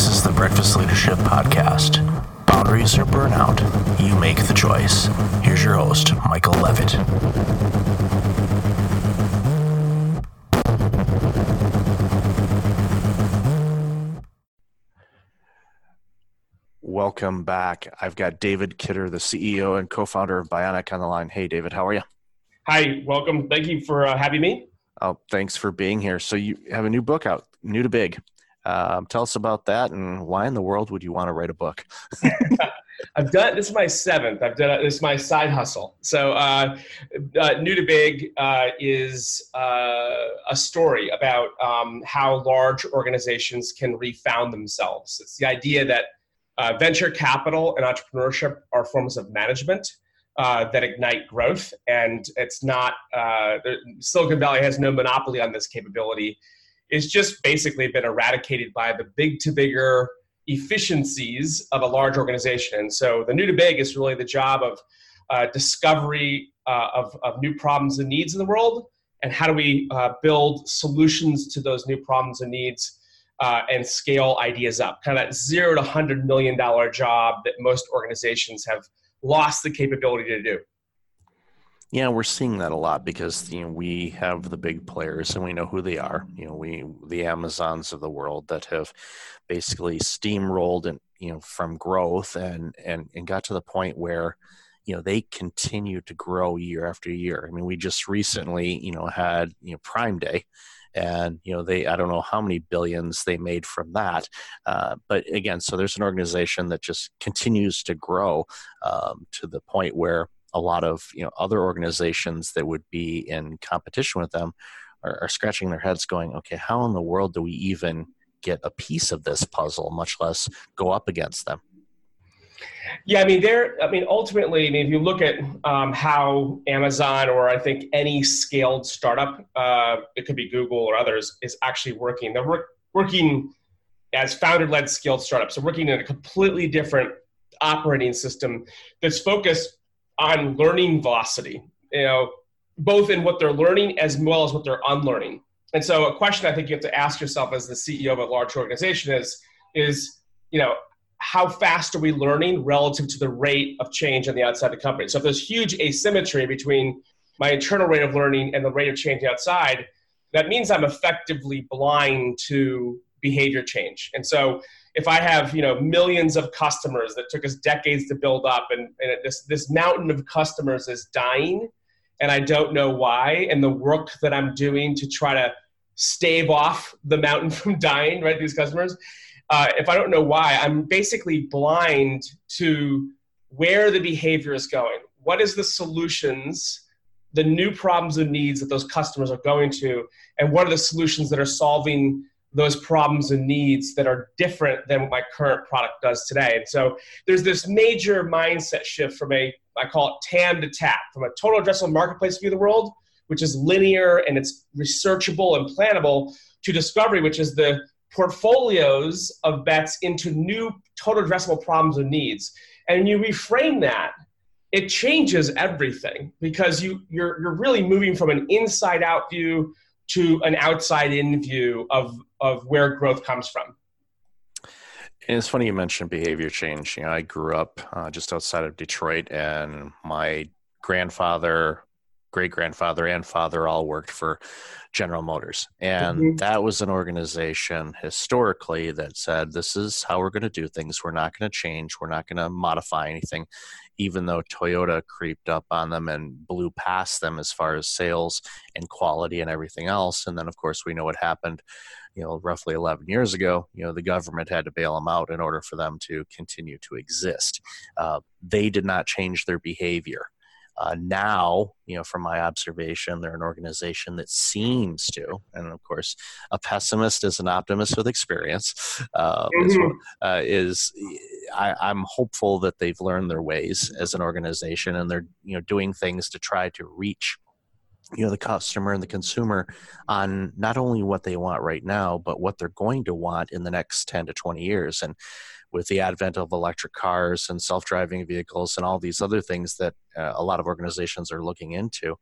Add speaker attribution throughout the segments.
Speaker 1: This is the Breakfast Leadership Podcast. Boundaries or burnout, you make the choice. Here's your host, Michael Levitt.
Speaker 2: Welcome back. I've got David Kidder, the CEO and co founder of Bionic, on the line. Hey, David, how are you?
Speaker 3: Hi, welcome. Thank you for uh, having me.
Speaker 2: Oh, thanks for being here. So, you have a new book out, New to Big. Um, tell us about that and why in the world would you want to write a book?
Speaker 3: I've done this is my seventh. I've done this is my side hustle. So, uh, uh, New to Big uh, is uh, a story about um, how large organizations can refound themselves. It's the idea that uh, venture capital and entrepreneurship are forms of management uh, that ignite growth, and it's not Silicon Valley has no monopoly on this capability it's just basically been eradicated by the big to bigger efficiencies of a large organization. And so the new to big is really the job of uh, discovery uh, of, of new problems and needs in the world, and how do we uh, build solutions to those new problems and needs uh, and scale ideas up. Kind of that zero to hundred million dollar job that most organizations have lost the capability to do.
Speaker 2: Yeah, we're seeing that a lot because you know we have the big players and we know who they are. You know, we the Amazons of the world that have basically steamrolled and you know from growth and and and got to the point where you know they continue to grow year after year. I mean, we just recently you know had you know Prime Day, and you know they I don't know how many billions they made from that, uh, but again, so there's an organization that just continues to grow um, to the point where a lot of you know other organizations that would be in competition with them are, are, scratching their heads going okay how in the world do we even get a piece of this puzzle much less go up against them?
Speaker 3: Yeah i mean there i mean ultimately I mean, if you look at um, how amazon or i think any scaled startup uh, it could be google or others is actually working. They're work, working as founder-led scaled startups. So working in a completely different operating system that's focused on learning velocity, you know, both in what they're learning as well as what they're unlearning. And so a question I think you have to ask yourself as the CEO of a large organization is, is, you know, how fast are we learning relative to the rate of change on the outside of the company? So if there's huge asymmetry between my internal rate of learning and the rate of change outside, that means I'm effectively blind to behavior change. And so if I have you know millions of customers that took us decades to build up, and, and this this mountain of customers is dying, and I don't know why, and the work that I'm doing to try to stave off the mountain from dying, right? These customers, uh, if I don't know why, I'm basically blind to where the behavior is going. What is the solutions? the new problems and needs that those customers are going to and what are the solutions that are solving those problems and needs that are different than what my current product does today. And so there's this major mindset shift from a, I call it TAM to TAP, from a total addressable marketplace view of the world, which is linear and it's researchable and plannable, to discovery, which is the portfolios of bets into new total addressable problems and needs. And you reframe that, it changes everything because you, you're, you're really moving from an inside out view to an outside in view of, of where growth comes from.
Speaker 2: And it's funny you mentioned behavior change. You know, I grew up uh, just outside of Detroit, and my grandfather, great grandfather, and father all worked for General Motors. And mm-hmm. that was an organization historically that said, this is how we're going to do things. We're not going to change. We're not going to modify anything, even though Toyota creeped up on them and blew past them as far as sales and quality and everything else. And then, of course, we know what happened. You know, roughly 11 years ago, you know, the government had to bail them out in order for them to continue to exist. Uh, they did not change their behavior. Uh, now, you know, from my observation, they're an organization that seems to, and of course, a pessimist is an optimist with experience. Uh, mm-hmm. uh, is I, I'm hopeful that they've learned their ways as an organization, and they're you know doing things to try to reach you know the customer and the consumer on not only what they want right now but what they're going to want in the next 10 to 20 years and with the advent of electric cars and self-driving vehicles and all these other things that uh, a lot of organizations are looking into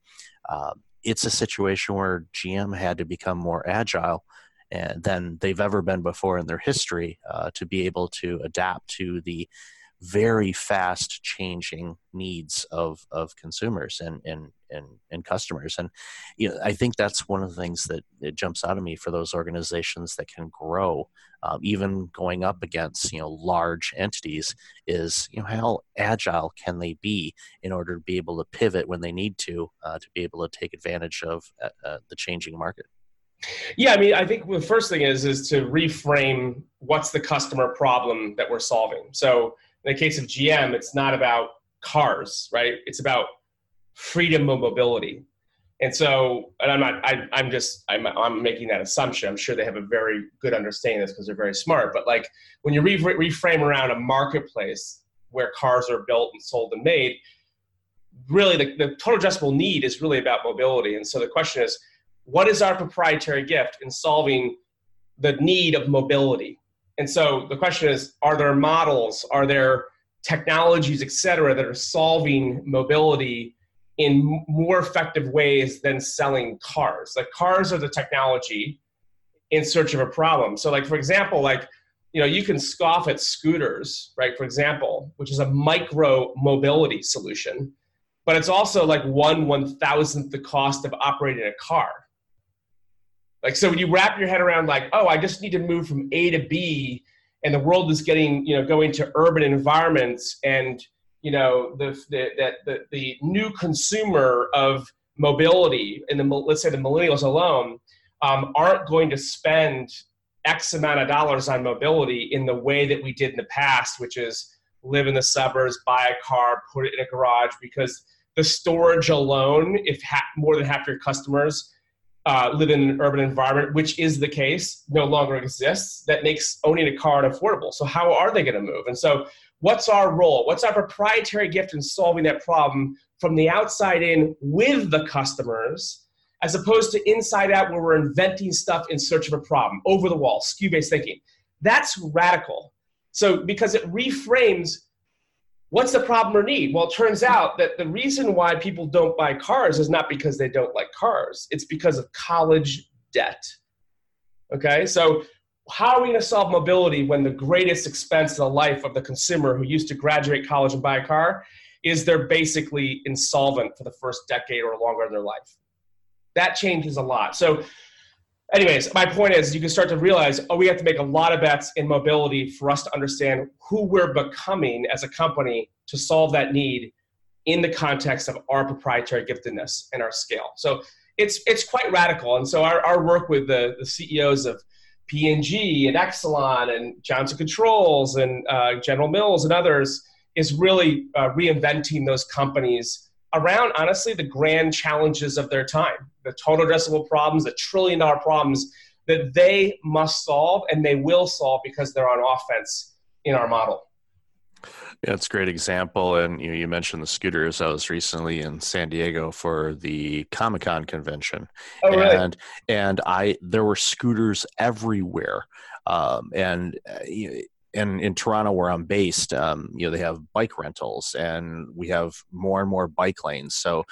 Speaker 2: uh, it's a situation where gm had to become more agile than they've ever been before in their history uh, to be able to adapt to the very fast changing needs of of consumers and and and, and customers. And you know i think that's one of the things that jumps out of me for those organizations that can grow um, even going up against you know large entities is you know how agile can they be in order to be able to pivot when they need to uh, to be able to take advantage of uh, uh the changing market
Speaker 3: yeah, I mean, I think the first thing is is to reframe what's the customer problem that we're solving. So in the case of GM, it's not about cars, right? It's about freedom of mobility. And so, and I'm not, I, am just, I'm, I'm making that assumption. I'm sure they have a very good understanding of this because they're very smart. But like when you re- reframe around a marketplace where cars are built and sold and made, really the, the total addressable need is really about mobility. And so the question is, what is our proprietary gift in solving the need of mobility? And so the question is, are there models, are there technologies, et cetera, that are solving mobility in more effective ways than selling cars? Like cars are the technology in search of a problem. So like, for example, like, you know, you can scoff at scooters, right? For example, which is a micro mobility solution, but it's also like one one thousandth the cost of operating a car. Like, so when you wrap your head around, like, oh, I just need to move from A to B, and the world is getting, you know, going to urban environments, and you know, the the that the, the new consumer of mobility, and the let's say the millennials alone, um, aren't going to spend X amount of dollars on mobility in the way that we did in the past, which is live in the suburbs, buy a car, put it in a garage, because the storage alone, if ha- more than half your customers uh, live in an urban environment, which is the case, no longer exists, that makes owning a car unaffordable. So, how are they going to move? And so, what's our role? What's our proprietary gift in solving that problem from the outside in with the customers, as opposed to inside out, where we're inventing stuff in search of a problem, over the wall, SKU based thinking? That's radical. So, because it reframes what's the problem or need? Well, it turns out that the reason why people don't buy cars is not because they don't like cars, it's because of college debt. Okay, so how are we going to solve mobility when the greatest expense in the life of the consumer who used to graduate college and buy a car is they're basically insolvent for the first decade or longer of their life? That changes a lot. So anyways, my point is you can start to realize, oh, we have to make a lot of bets in mobility for us to understand who we're becoming as a company to solve that need in the context of our proprietary giftedness and our scale. So it's it's quite radical. And so our, our work with the, the CEOs of P&G and Exelon and Johnson Controls and uh, General Mills and others is really uh, reinventing those companies around honestly the grand challenges of their time the total addressable problems the trillion dollar problems that they must solve and they will solve because they're on offense in our model
Speaker 2: yeah, it's a great example. And you know, you mentioned the scooters. I was recently in San Diego for the Comic Con convention,
Speaker 3: oh, really?
Speaker 2: and and I there were scooters everywhere. Um, and uh, and in Toronto, where I'm based, um, you know, they have bike rentals, and we have more and more bike lanes. So,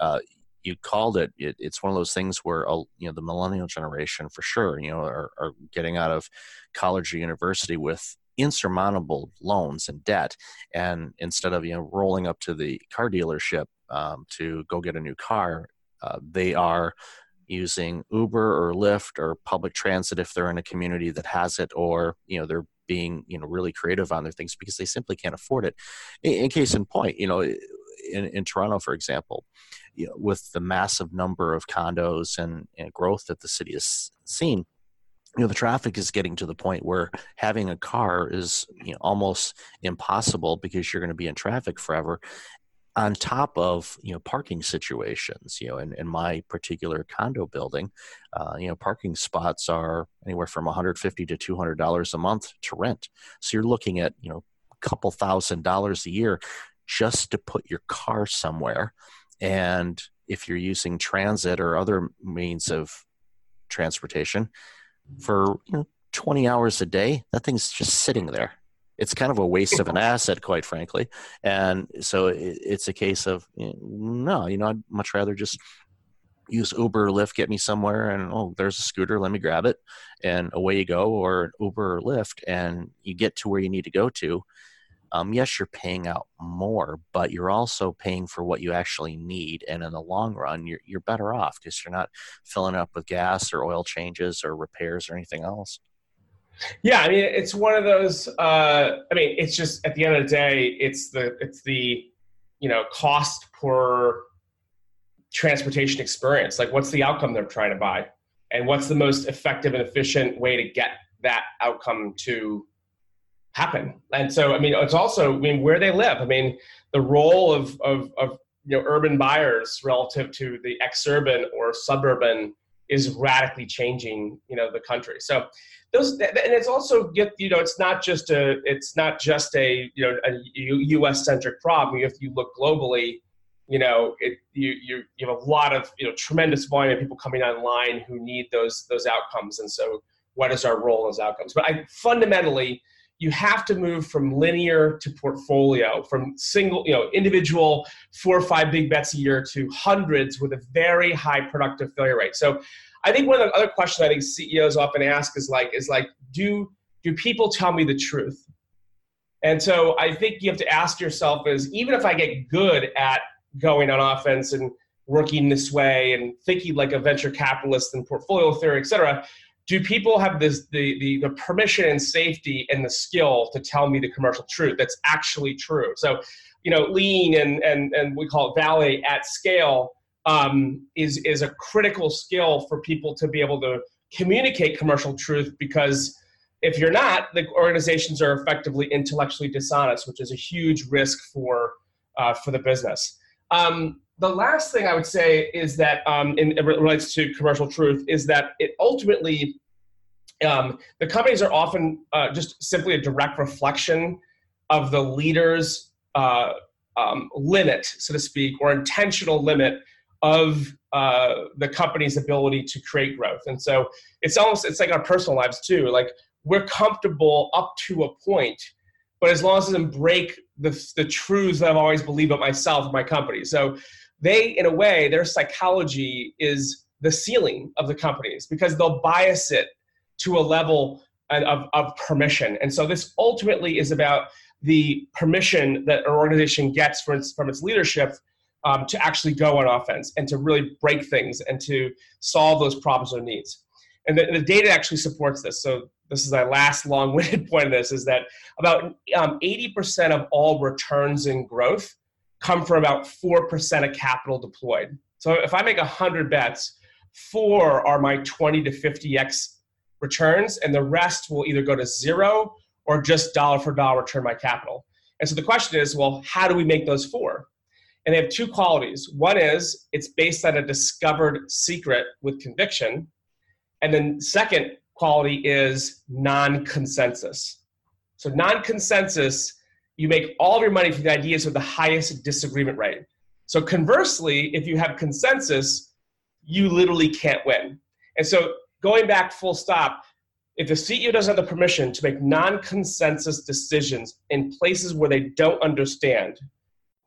Speaker 2: uh, you called it, it, It's one of those things where uh, you know the millennial generation, for sure, you know, are, are getting out of college or university with insurmountable loans and debt, and instead of you know rolling up to the car dealership um, to go get a new car, uh, they are using Uber or Lyft or public transit if they're in a community that has it, or you know they're being you know really creative on their things because they simply can't afford it. In, in case in point, you know, in, in Toronto, for example, you know, with the massive number of condos and, and growth that the city has seen, you know the traffic is getting to the point where having a car is you know, almost impossible because you're going to be in traffic forever on top of you know parking situations you know in, in my particular condo building uh, you know parking spots are anywhere from 150 to 200 dollars a month to rent. So you're looking at you know a couple thousand dollars a year just to put your car somewhere. And if you're using transit or other means of transportation for you know 20 hours a day that thing's just sitting there it's kind of a waste of an asset, quite frankly. And so it, it's a case of you know, no, you know, I'd much rather just use Uber or Lyft, get me somewhere, and oh, there's a scooter, let me grab it, and away you go, or Uber or Lyft, and you get to where you need to go to. Um, yes, you're paying out more, but you're also paying for what you actually need, and in the long run, you're you're better off because you're not filling up with gas or oil changes or repairs or anything else.
Speaker 3: Yeah, I mean, it's one of those. Uh, I mean, it's just at the end of the day, it's the it's the you know cost per transportation experience. Like, what's the outcome they're trying to buy, and what's the most effective and efficient way to get that outcome to happen? And so, I mean, it's also I mean where they live. I mean, the role of of, of you know urban buyers relative to the exurban or suburban is radically changing you know the country so those and it's also get you know it's not just a it's not just a you know a us centric problem if you look globally you know it, you, you you have a lot of you know tremendous volume of people coming online who need those those outcomes and so what is our role those outcomes but i fundamentally you have to move from linear to portfolio from single you know individual four or five big bets a year to hundreds with a very high productive failure rate. So i think one of the other questions i think ceos often ask is like is like do do people tell me the truth? And so i think you have to ask yourself is even if i get good at going on offense and working this way and thinking like a venture capitalist and portfolio theory et cetera do people have this the, the the permission and safety and the skill to tell me the commercial truth that's actually true? So you know lean and and and we call it valet at scale um, is is a critical skill for people to be able to communicate commercial truth because if you're not the organizations are effectively intellectually dishonest which is a huge risk for uh, for the business. Um, the last thing I would say is that, um, in, it relates to commercial truth, is that it ultimately, um, the companies are often uh, just simply a direct reflection of the leader's uh, um, limit, so to speak, or intentional limit of uh, the company's ability to create growth. And so it's almost it's like our personal lives too. Like we're comfortable up to a point, but as long as it doesn't break the the truths that I've always believed about myself and my company. So they, in a way, their psychology is the ceiling of the companies because they'll bias it to a level of, of permission. And so this ultimately is about the permission that an organization gets from its, from its leadership um, to actually go on offense and to really break things and to solve those problems or needs. And the, the data actually supports this. So this is my last long-winded point of this is that about um, 80% of all returns in growth come from about 4% of capital deployed. So if I make 100 bets, four are my 20 to 50x returns, and the rest will either go to zero or just dollar for dollar return my capital. And so the question is, well, how do we make those four? And they have two qualities. One is it's based on a discovered secret with conviction. And then second quality is non-consensus. So non-consensus you make all of your money from the ideas with the highest disagreement rate. So conversely, if you have consensus, you literally can't win. And so going back full stop, if the CEO doesn't have the permission to make non-consensus decisions in places where they don't understand,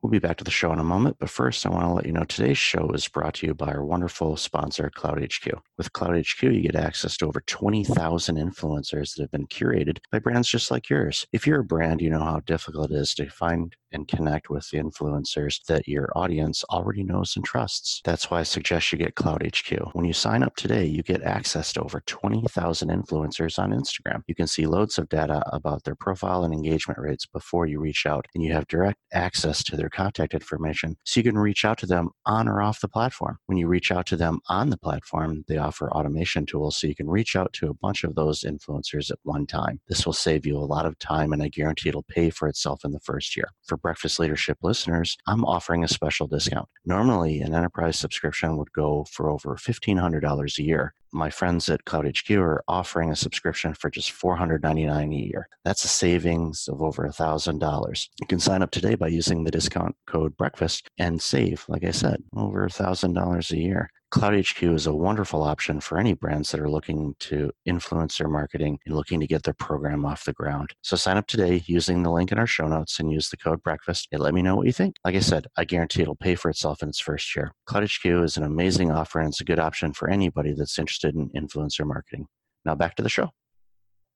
Speaker 2: We'll be back to the show in a moment, but first, I want to let you know today's show is brought to you by our wonderful sponsor, CloutHQ. With CloutHQ, you get access to over 20,000 influencers that have been curated by brands just like yours. If you're a brand, you know how difficult it is to find and connect with the influencers that your audience already knows and trusts. That's why I suggest you get CloutHQ. When you sign up today, you get access to over 20,000 influencers on Instagram. You can see loads of data about their profile and engagement rates before you reach out, and you have direct access to their contact information so you can reach out to them on or off the platform. When you reach out to them on the platform, they offer automation tools so you can reach out to a bunch of those influencers at one time. This will save you a lot of time, and I guarantee it'll pay for itself in the first year. For Breakfast Leadership listeners, I'm offering a special discount. Normally, an enterprise subscription would go for over $1,500 a year. My friends at CloutHQ are offering a subscription for just $499 a year. That's a savings of over $1,000. You can sign up today by using the discount code BREAKFAST and save, like I said, over $1,000 a year. CloutHQ is a wonderful option for any brands that are looking to influence their marketing and looking to get their program off the ground. So sign up today using the link in our show notes and use the code breakfast and let me know what you think. Like I said, I guarantee it'll pay for itself in its first year. CloutHQ is an amazing offer and it's a good option for anybody that's interested in influencer marketing. Now back to the show.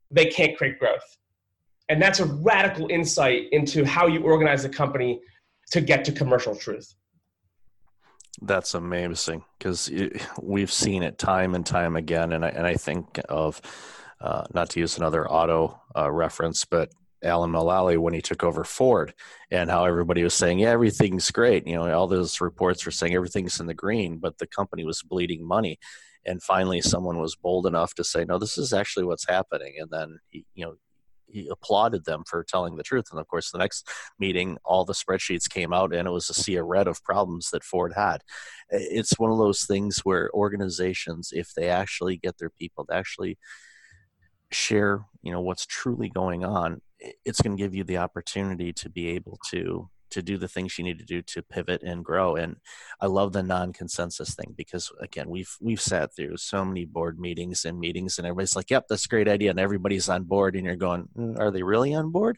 Speaker 3: They can't create growth. And that's a radical insight into how you organize a company to get to commercial truth.
Speaker 2: That's amazing because we've seen it time and time again, and I and I think of uh, not to use another auto uh, reference, but Alan Mulally when he took over Ford, and how everybody was saying, "Yeah, everything's great." You know, all those reports were saying everything's in the green, but the company was bleeding money. And finally, someone was bold enough to say, "No, this is actually what's happening." And then, you know, he applauded them for telling the truth. And of course, the next meeting, all the spreadsheets came out, and it was a sea of red of problems that Ford had. It's one of those things where organizations, if they actually get their people to actually share, you know, what's truly going on, it's going to give you the opportunity to be able to to do the things you need to do to pivot and grow. And I love the non-consensus thing because again, we've we've sat through so many board meetings and meetings, and everybody's like, "Yep, that's a great idea," and everybody's on board, and you're going, mm, "Are they really on board?"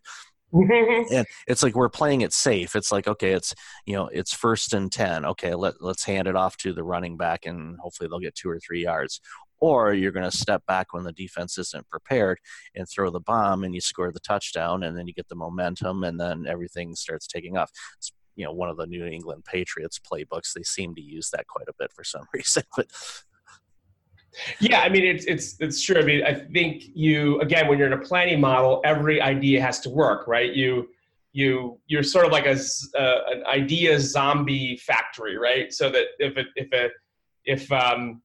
Speaker 2: and it's like we're playing it safe. It's like okay, it's you know it's first and ten. Okay, let let's hand it off to the running back, and hopefully they'll get two or three yards or you're going to step back when the defense isn't prepared and throw the bomb and you score the touchdown and then you get the momentum and then everything starts taking off. It's, you know, one of the New England Patriots playbooks. They seem to use that quite a bit for some reason, but
Speaker 3: yeah, I mean it's it's it's true. I mean, I think you again when you're in a planning model, every idea has to work, right? You you you're sort of like a uh, an idea zombie factory, right? So that if it, if a if um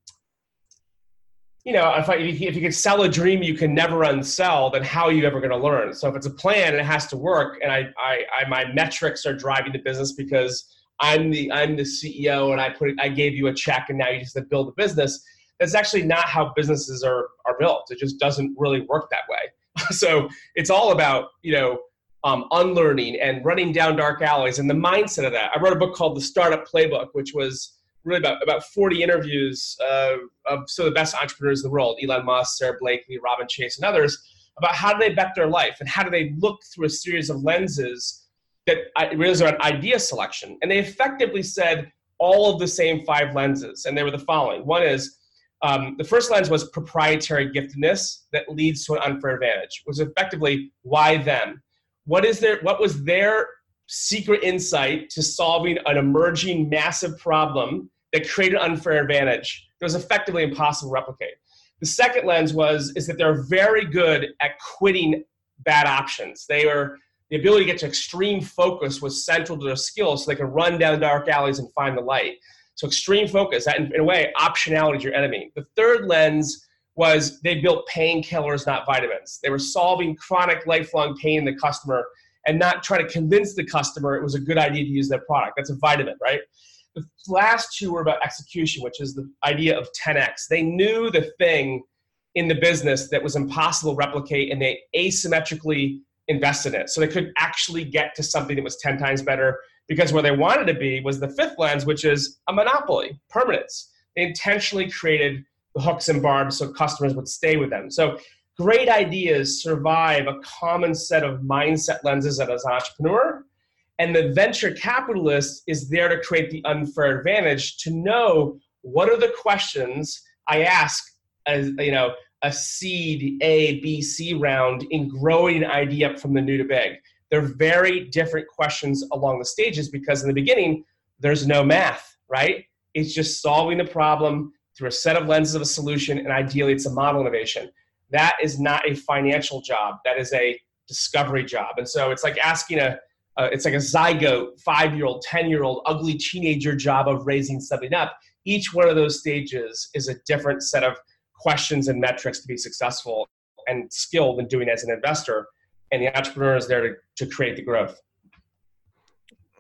Speaker 3: you know, if, I, if you can sell a dream you can never unsell, then how are you ever going to learn? So if it's a plan and it has to work, and I, I, I, my metrics are driving the business because I'm the I'm the CEO and I put I gave you a check and now you just have to build a business. That's actually not how businesses are are built. It just doesn't really work that way. so it's all about you know um, unlearning and running down dark alleys and the mindset of that. I wrote a book called The Startup Playbook, which was really about, about 40 interviews uh, of some of the best entrepreneurs in the world Elon Musk, Sara Blakely, Robin Chase, and others about how do they bet their life and how do they look through a series of lenses that really around idea selection. And they effectively said all of the same five lenses, and they were the following. One is um, the first lens was proprietary giftedness that leads to an unfair advantage, was effectively why them? What is their what was their secret insight to solving an emerging massive problem that created unfair advantage that was effectively impossible to replicate. The second lens was is that they're very good at quitting bad options. They are the ability to get to extreme focus was central to their skills, so they can run down dark alleys and find the light. So extreme focus, that in, in a way, optionality is your enemy. The third lens was they built painkillers, not vitamins. They were solving chronic, lifelong pain in the customer and not try to convince the customer it was a good idea to use their product. That's a vitamin, right? The last two were about execution, which is the idea of 10x. They knew the thing in the business that was impossible to replicate and they asymmetrically invested in it. So they could actually get to something that was 10 times better because where they wanted to be was the fifth lens, which is a monopoly, permanence. They intentionally created the hooks and barbs so customers would stay with them. So great ideas survive a common set of mindset lenses as an entrepreneur. And the venture capitalist is there to create the unfair advantage to know what are the questions I ask as you know a seed A, B, C round in growing an idea up from the new to big. They're very different questions along the stages because in the beginning, there's no math, right? It's just solving the problem through a set of lenses of a solution, and ideally, it's a model innovation that is not a financial job. That is a discovery job. And so it's like asking a, uh, it's like a zygote, five year old, 10 year old, ugly teenager job of raising something up. Each one of those stages is a different set of questions and metrics to be successful and skilled in doing as an investor. And the entrepreneur is there to, to create the growth.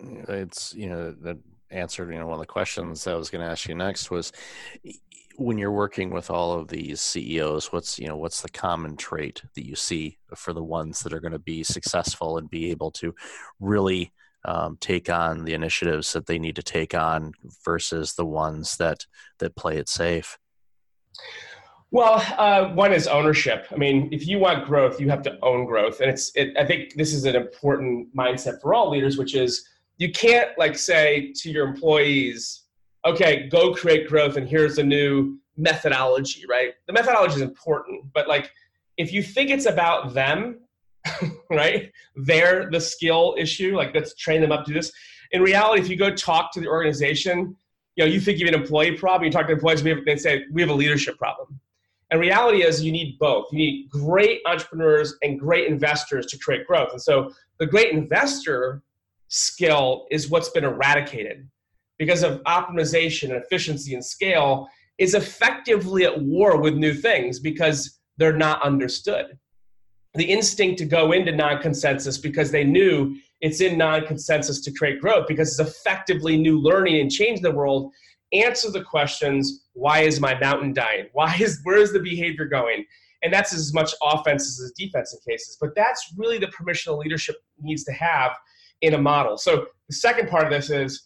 Speaker 2: It's, you know, that answered, you know, one of the questions I was going to ask you next was when you're working with all of these CEOs, what's you know what's the common trait that you see for the ones that are going to be successful and be able to really um, take on the initiatives that they need to take on versus the ones that that play it safe?
Speaker 3: Well, uh, one is ownership. I mean, if you want growth, you have to own growth, and it's. It, I think this is an important mindset for all leaders, which is you can't like say to your employees, "Okay, go create growth, and here's a new methodology." Right? The methodology is important, but like if you think it's about them, right? They're the skill issue. Like let's train them up to this. In reality, if you go talk to the organization, you know, you think you have an employee problem. You talk to employees, we have, they say we have a leadership problem and reality is you need both. You need great entrepreneurs and great investors to create growth. And so the great investor skill is what's been eradicated. Because of optimization and efficiency and scale is effectively at war with new things because they're not understood. The instinct to go into non-consensus because they knew it's in non-consensus to create growth because it's effectively new learning and change the world answer the questions why is my mountain dying? Why is where is the behavior going? And that's as much offense as defense in cases. But that's really the permissional leadership needs to have in a model. So the second part of this is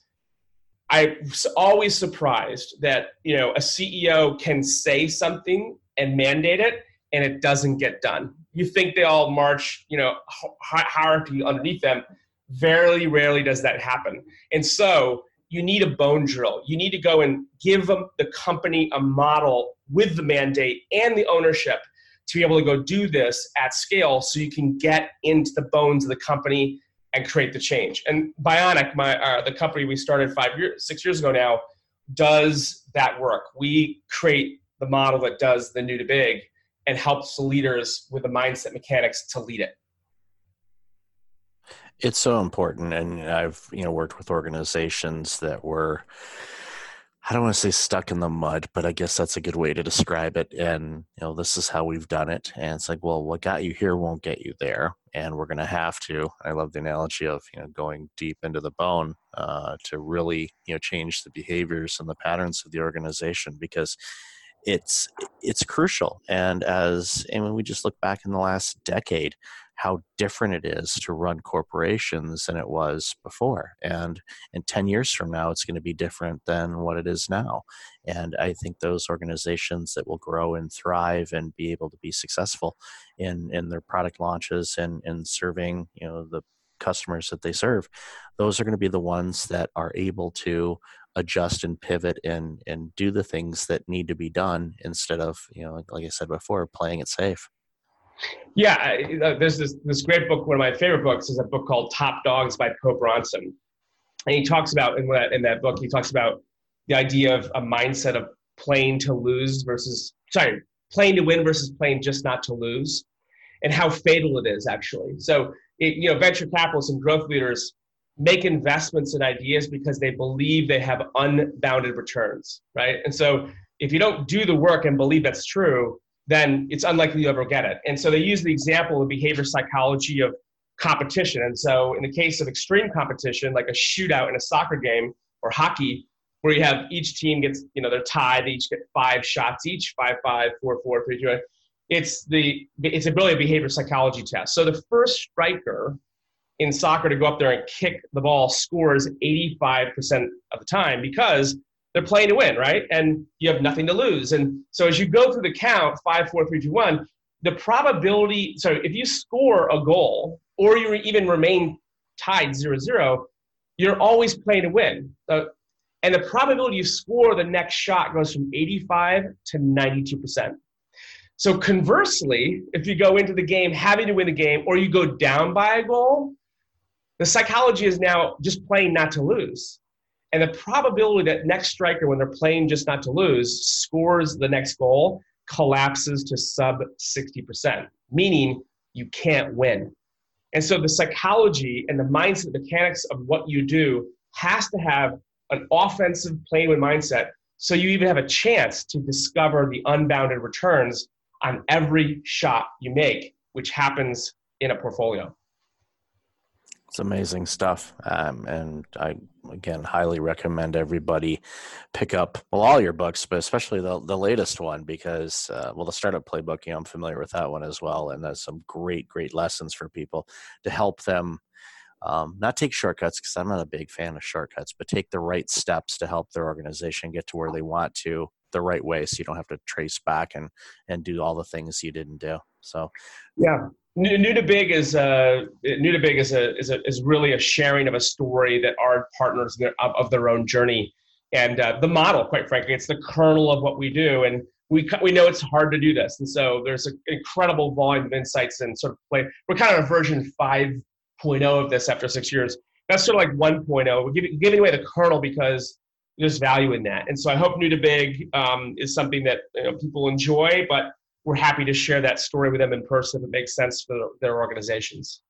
Speaker 3: i'm always surprised that you know a ceo can say something and mandate it and it doesn't get done. You think they all march you know hierarchy underneath them. Very rarely does that happen. And so you need a bone drill. You need to go and give the company a model with the mandate and the ownership to be able to go do this at scale so you can get into the bones of the company and create the change. And Bionic, my uh, the company we started five years, six years ago now, does that work. We create the model that does the new to big and helps the leaders with the mindset mechanics to lead it.
Speaker 2: It's so important, and I've you know worked with organizations that were I don't want to say stuck in the mud, but I guess that's a good way to describe it. And you know, this is how we've done it. And it's like, well, what got you here won't get you there, and we're going to have to. I love the analogy of you know going deep into the bone uh, to really you know change the behaviors and the patterns of the organization because it's it's crucial. And as and when we just look back in the last decade, how different it is to run corporations than it was before. And in 10 years from now, it's going to be different than what it is now. And I think those organizations that will grow and thrive and be able to be successful in, in their product launches and, and serving, you know, the customers that they serve, those are going to be the ones that are able to adjust and pivot and and do the things that need to be done instead of you know like I said before playing it safe.
Speaker 3: Yeah, there's this this great book. One of my favorite books is a book called Top Dogs by Po Bronson, and he talks about in that in that book he talks about the idea of a mindset of playing to lose versus sorry playing to win versus playing just not to lose, and how fatal it is actually. So it, you know, venture capitalists and growth leaders make investments in ideas because they believe they have unbounded returns, right? And so if you don't do the work and believe that's true, then it's unlikely you ever get it. And so they use the example of behavior psychology of competition. And so in the case of extreme competition, like a shootout in a soccer game or hockey, where you have each team gets, you know, they're tied, they each get five shots each, five, five, four, four, three, two. It's the it's a really a behavior psychology test. So the first striker in soccer to go up there and kick the ball scores 85% of the time because they're playing to win, right? And you have nothing to lose. And so as you go through the count, five, four, three, two, one, the probability, so if you score a goal or you even remain tied zero zero, you're always playing to win. Uh, and the probability you score the next shot goes from 85 to 92%. So conversely, if you go into the game having to win the game or you go down by a goal, the psychology is now just playing not to lose. And the probability that next striker, when they're playing just not to lose, scores the next goal collapses to sub 60%, meaning you can't win. And so the psychology and the mindset, mechanics of what you do has to have an offensive playing mindset so you even have a chance to discover the unbounded returns on every shot you make, which happens in a portfolio.
Speaker 2: It's amazing stuff. Um, and I, again, highly recommend everybody pick up, well, all your books, but especially the, the latest one because, uh, well, the Startup Playbook, you know, I'm familiar with that one as well. And there's some great, great lessons for people to help them
Speaker 4: um, not take shortcuts because I'm not a big fan of shortcuts, but take the right steps to help their organization get to where they want to the right way, so you don't have to trace back and and do all the things you didn't do. So,
Speaker 3: yeah, new to big is uh, new to big is a, is a is really a sharing of a story that our partners of, of their own journey. And uh, the model quite frankly it's the kernel of what we do. And we we know it's hard to do this. And so there's an incredible volume of insights and sort of play we're kind of a version 5.0 of this after six years. That's sort of like 1.0 we're giving, giving away the kernel because there's value in that. And so i hope new to big um, is something that you know, people enjoy but we're happy to share that story with them in person if it makes sense for their organizations.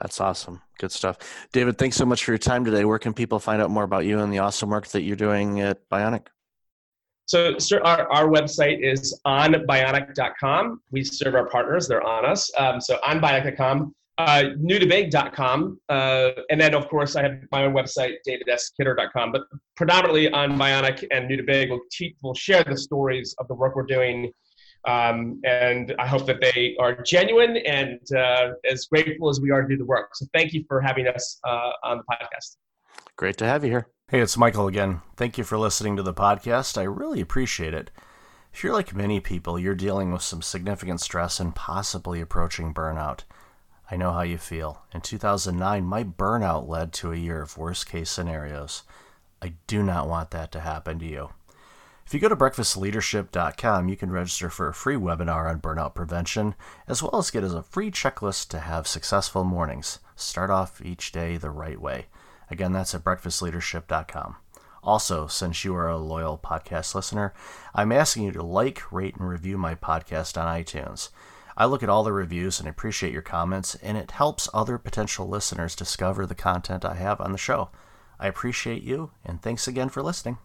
Speaker 4: That's awesome. Good stuff. David, thanks so much for your time today. Where can people find out more about you and the awesome work that you're doing at Bionic?
Speaker 3: So, sir, our, our website is onbionic.com. We serve our partners, they're on us. Um, so, onbionic.com, uh, newtobig.com. Uh, and then, of course, I have my own website, davidskidder.com. But predominantly on Bionic and New to Big, we'll, te- we'll share the stories of the work we're doing um, and I hope that they are genuine and uh, as grateful as we are to do the work. So thank you for having us uh, on the podcast.
Speaker 4: Great to have you here.
Speaker 2: Hey, it's Michael again. Thank you for listening to the podcast. I really appreciate it. If you're like many people, you're dealing with some significant stress and possibly approaching burnout. I know how you feel. In 2009, my burnout led to a year of worst case scenarios. I do not want that to happen to you. If you go to breakfastleadership.com, you can register for a free webinar on burnout prevention, as well as get as a free checklist to have successful mornings. Start off each day the right way. Again, that's at breakfastleadership.com. Also, since you are a loyal podcast listener, I'm asking you to like, rate, and review my podcast on iTunes. I look at all the reviews and appreciate your comments, and it helps other potential listeners discover the content I have on the show. I appreciate you, and thanks again for listening.